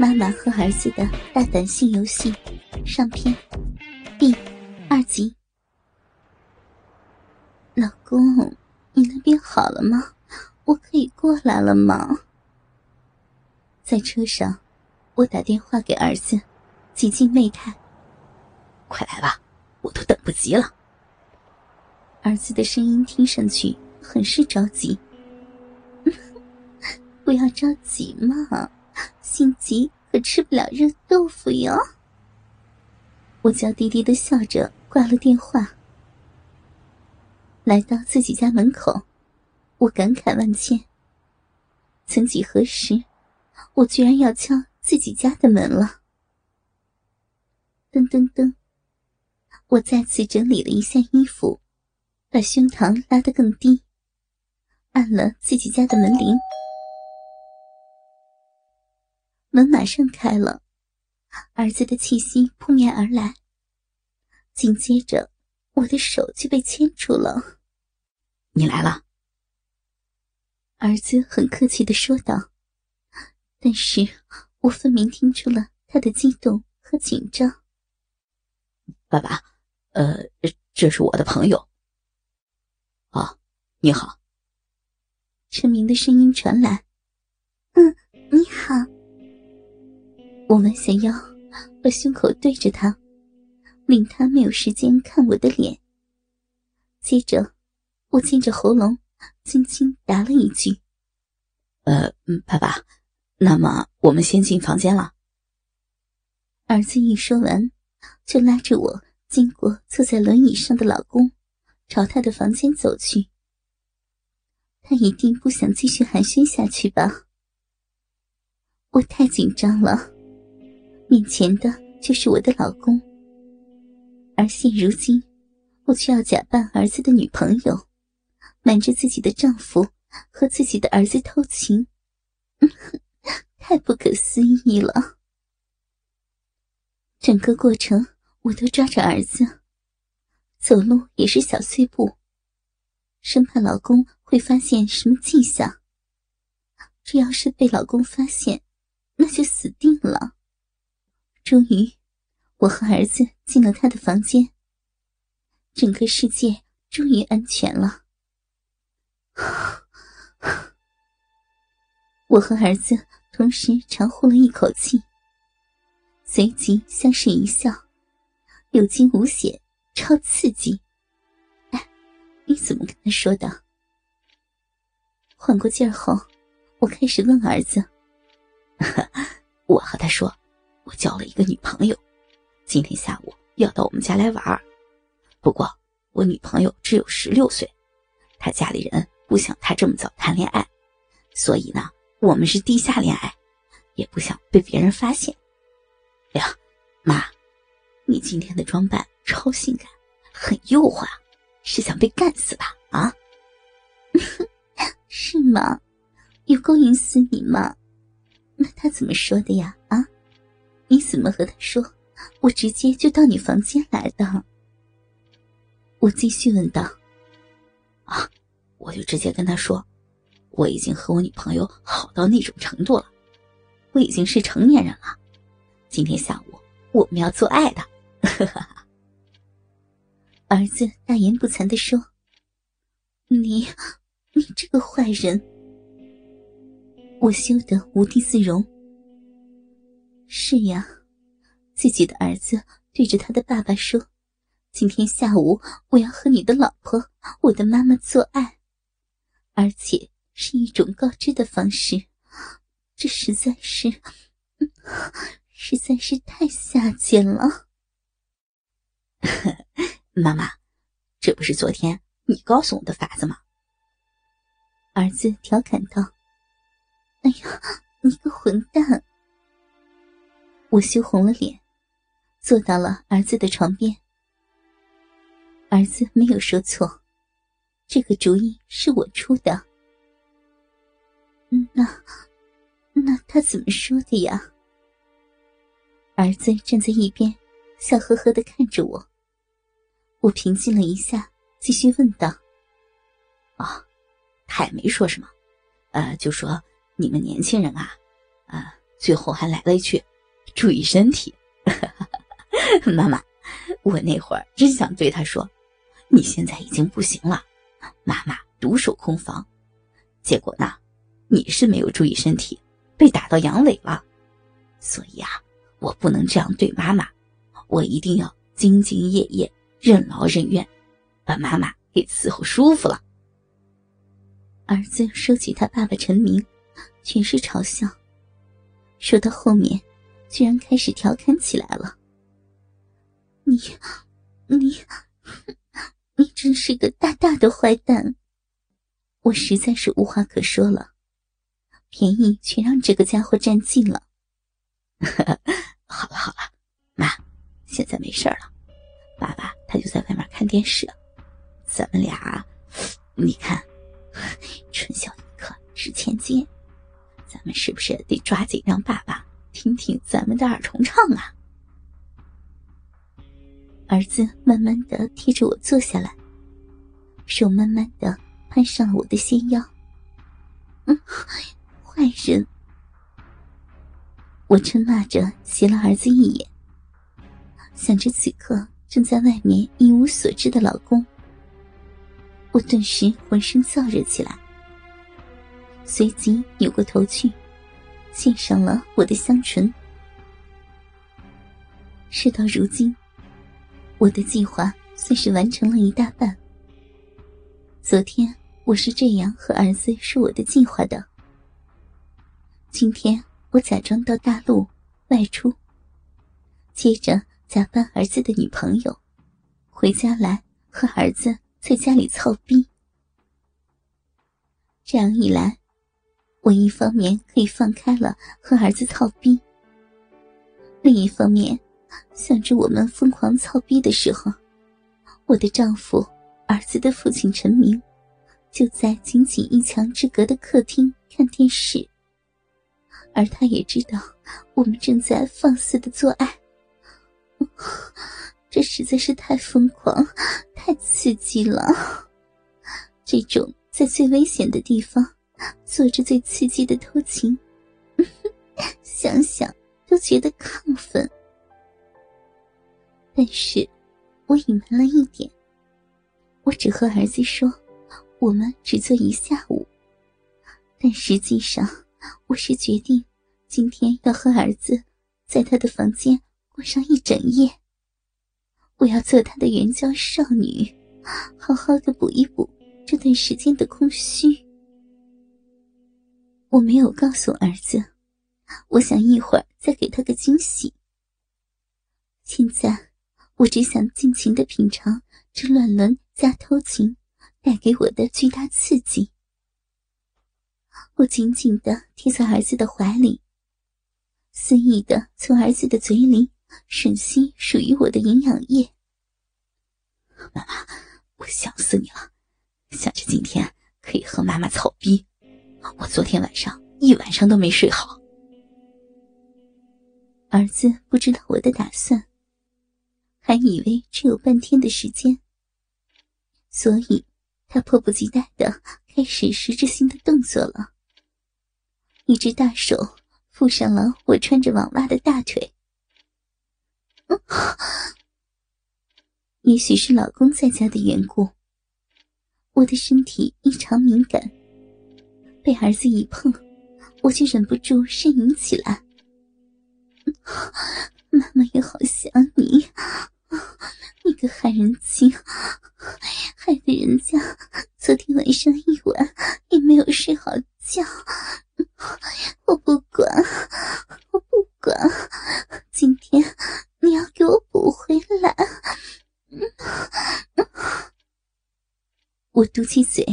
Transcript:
妈妈和儿子的大胆性游戏上篇第二集。老公，你那边好了吗？我可以过来了吗？在车上，我打电话给儿子，几近媚态：“快来吧，我都等不及了。”儿子的声音听上去很是着急。不要着急嘛。心急可吃不了热豆腐哟。我娇滴滴的笑着挂了电话。来到自己家门口，我感慨万千。曾几何时，我居然要敲自己家的门了。噔噔噔，我再次整理了一下衣服，把胸膛拉得更低，按了自己家的门铃。门马上开了，儿子的气息扑面而来。紧接着，我的手就被牵住了。你来了，儿子很客气的说道。但是我分明听出了他的激动和紧张。爸爸，呃，这是我的朋友。啊，你好。陈明的声音传来。嗯，你好。我弯下腰，把胸口对着他，令他没有时间看我的脸。接着，我尖着喉咙，轻轻答了一句：“呃，爸爸，那么我们先进房间了。”儿子一说完，就拉着我经过坐在轮椅上的老公，朝他的房间走去。他一定不想继续寒暄下去吧？我太紧张了。面前的就是我的老公，而现如今，我却要假扮儿子的女朋友，瞒着自己的丈夫和自己的儿子偷情，太不可思议了。整个过程我都抓着儿子，走路也是小碎步，生怕老公会发现什么迹象。这要是被老公发现，那就死定了。终于，我和儿子进了他的房间。整个世界终于安全了。我和儿子同时长呼了一口气，随即相视一笑，有惊无险，超刺激。哎，你怎么跟他说的？缓过劲儿后，我开始问儿子：“ 我和他说。”我交了一个女朋友，今天下午要到我们家来玩儿不过我女朋友只有十六岁，她家里人不想她这么早谈恋爱，所以呢，我们是地下恋爱，也不想被别人发现。哎呀，妈，你今天的装扮超性感，很诱惑，是想被干死吧？啊？是吗？有勾引死你吗？那他怎么说的呀？啊？你怎么和他说？我直接就到你房间来的。我继续问道：“啊，我就直接跟他说，我已经和我女朋友好到那种程度了，我已经是成年人了。今天下午我们要做爱的。”儿子大言不惭的说：“你，你这个坏人！”我羞得无地自容。是呀，自己的儿子对着他的爸爸说：“今天下午我要和你的老婆，我的妈妈做爱，而且是一种告知的方式。”这实在是，实在是太下贱了。妈妈，这不是昨天你告诉我的法子吗？儿子调侃道：“哎呀，！”我羞红了脸，坐到了儿子的床边。儿子没有说错，这个主意是我出的。那，那他怎么说的呀？儿子站在一边，笑呵呵的看着我。我平静了一下，继续问道：“啊，他也没说什么，呃，就说你们年轻人啊，啊。”最后还来了一句：“注意身体。”妈妈，我那会儿真想对他说：“你现在已经不行了，妈妈独守空房。”结果呢，你是没有注意身体，被打到阳痿了。所以啊，我不能这样对妈妈，我一定要兢兢业业、任劳任怨，把妈妈给伺候舒服了。儿子说起他爸爸陈明，全是嘲笑。说到后面，居然开始调侃起来了：“你，你，你真是个大大的坏蛋！”我实在是无话可说了，便宜全让这个家伙占尽了。好了好了，妈，现在没事了，爸爸他就在外面看电视，咱们俩，你看。春宵一刻值千金，咱们是不是得抓紧让爸爸听听咱们的二重唱啊？儿子慢慢的贴着我坐下来，手慢慢的攀上了我的纤腰。嗯，坏人！我嗔骂着斜了儿子一眼，想着此刻正在外面一无所知的老公。我顿时浑身燥热起来，随即扭过头去，献上了我的香唇。事到如今，我的计划算是完成了一大半。昨天我是这样和儿子说我的计划的：今天我假装到大陆外出，接着假扮儿子的女朋友，回家来和儿子。在家里操逼，这样一来，我一方面可以放开了和儿子操逼，另一方面，想着我们疯狂操逼的时候，我的丈夫、儿子的父亲陈明，就在仅仅一墙之隔的客厅看电视，而他也知道我们正在放肆的做爱。这实在是太疯狂、太刺激了！这种在最危险的地方做着最刺激的偷情，想想都觉得亢奋。但是，我隐瞒了一点，我只和儿子说，我们只做一下午，但实际上，我是决定今天要和儿子在他的房间过上一整夜。我要做他的援交少女，好好的补一补这段时间的空虚。我没有告诉儿子，我想一会儿再给他个惊喜。现在，我只想尽情的品尝这乱伦加偷情带给我的巨大刺激。我紧紧的贴在儿子的怀里，肆意的从儿子的嘴里。吮吸属于我的营养液，妈妈，我想死你了，想着今天可以和妈妈操逼，我昨天晚上一晚上都没睡好。儿子不知道我的打算，还以为只有半天的时间，所以他迫不及待的开始实质性的动作了，一只大手附上了我穿着网袜的大腿。也许是老公在家的缘故，我的身体异常敏感，被儿子一碰，我就忍不住呻吟起来。妈妈也好想你，你个害人精，害得人家昨天晚上一晚也没有睡好觉。我不管，我不管，今天。你要给我补回来！我嘟起嘴，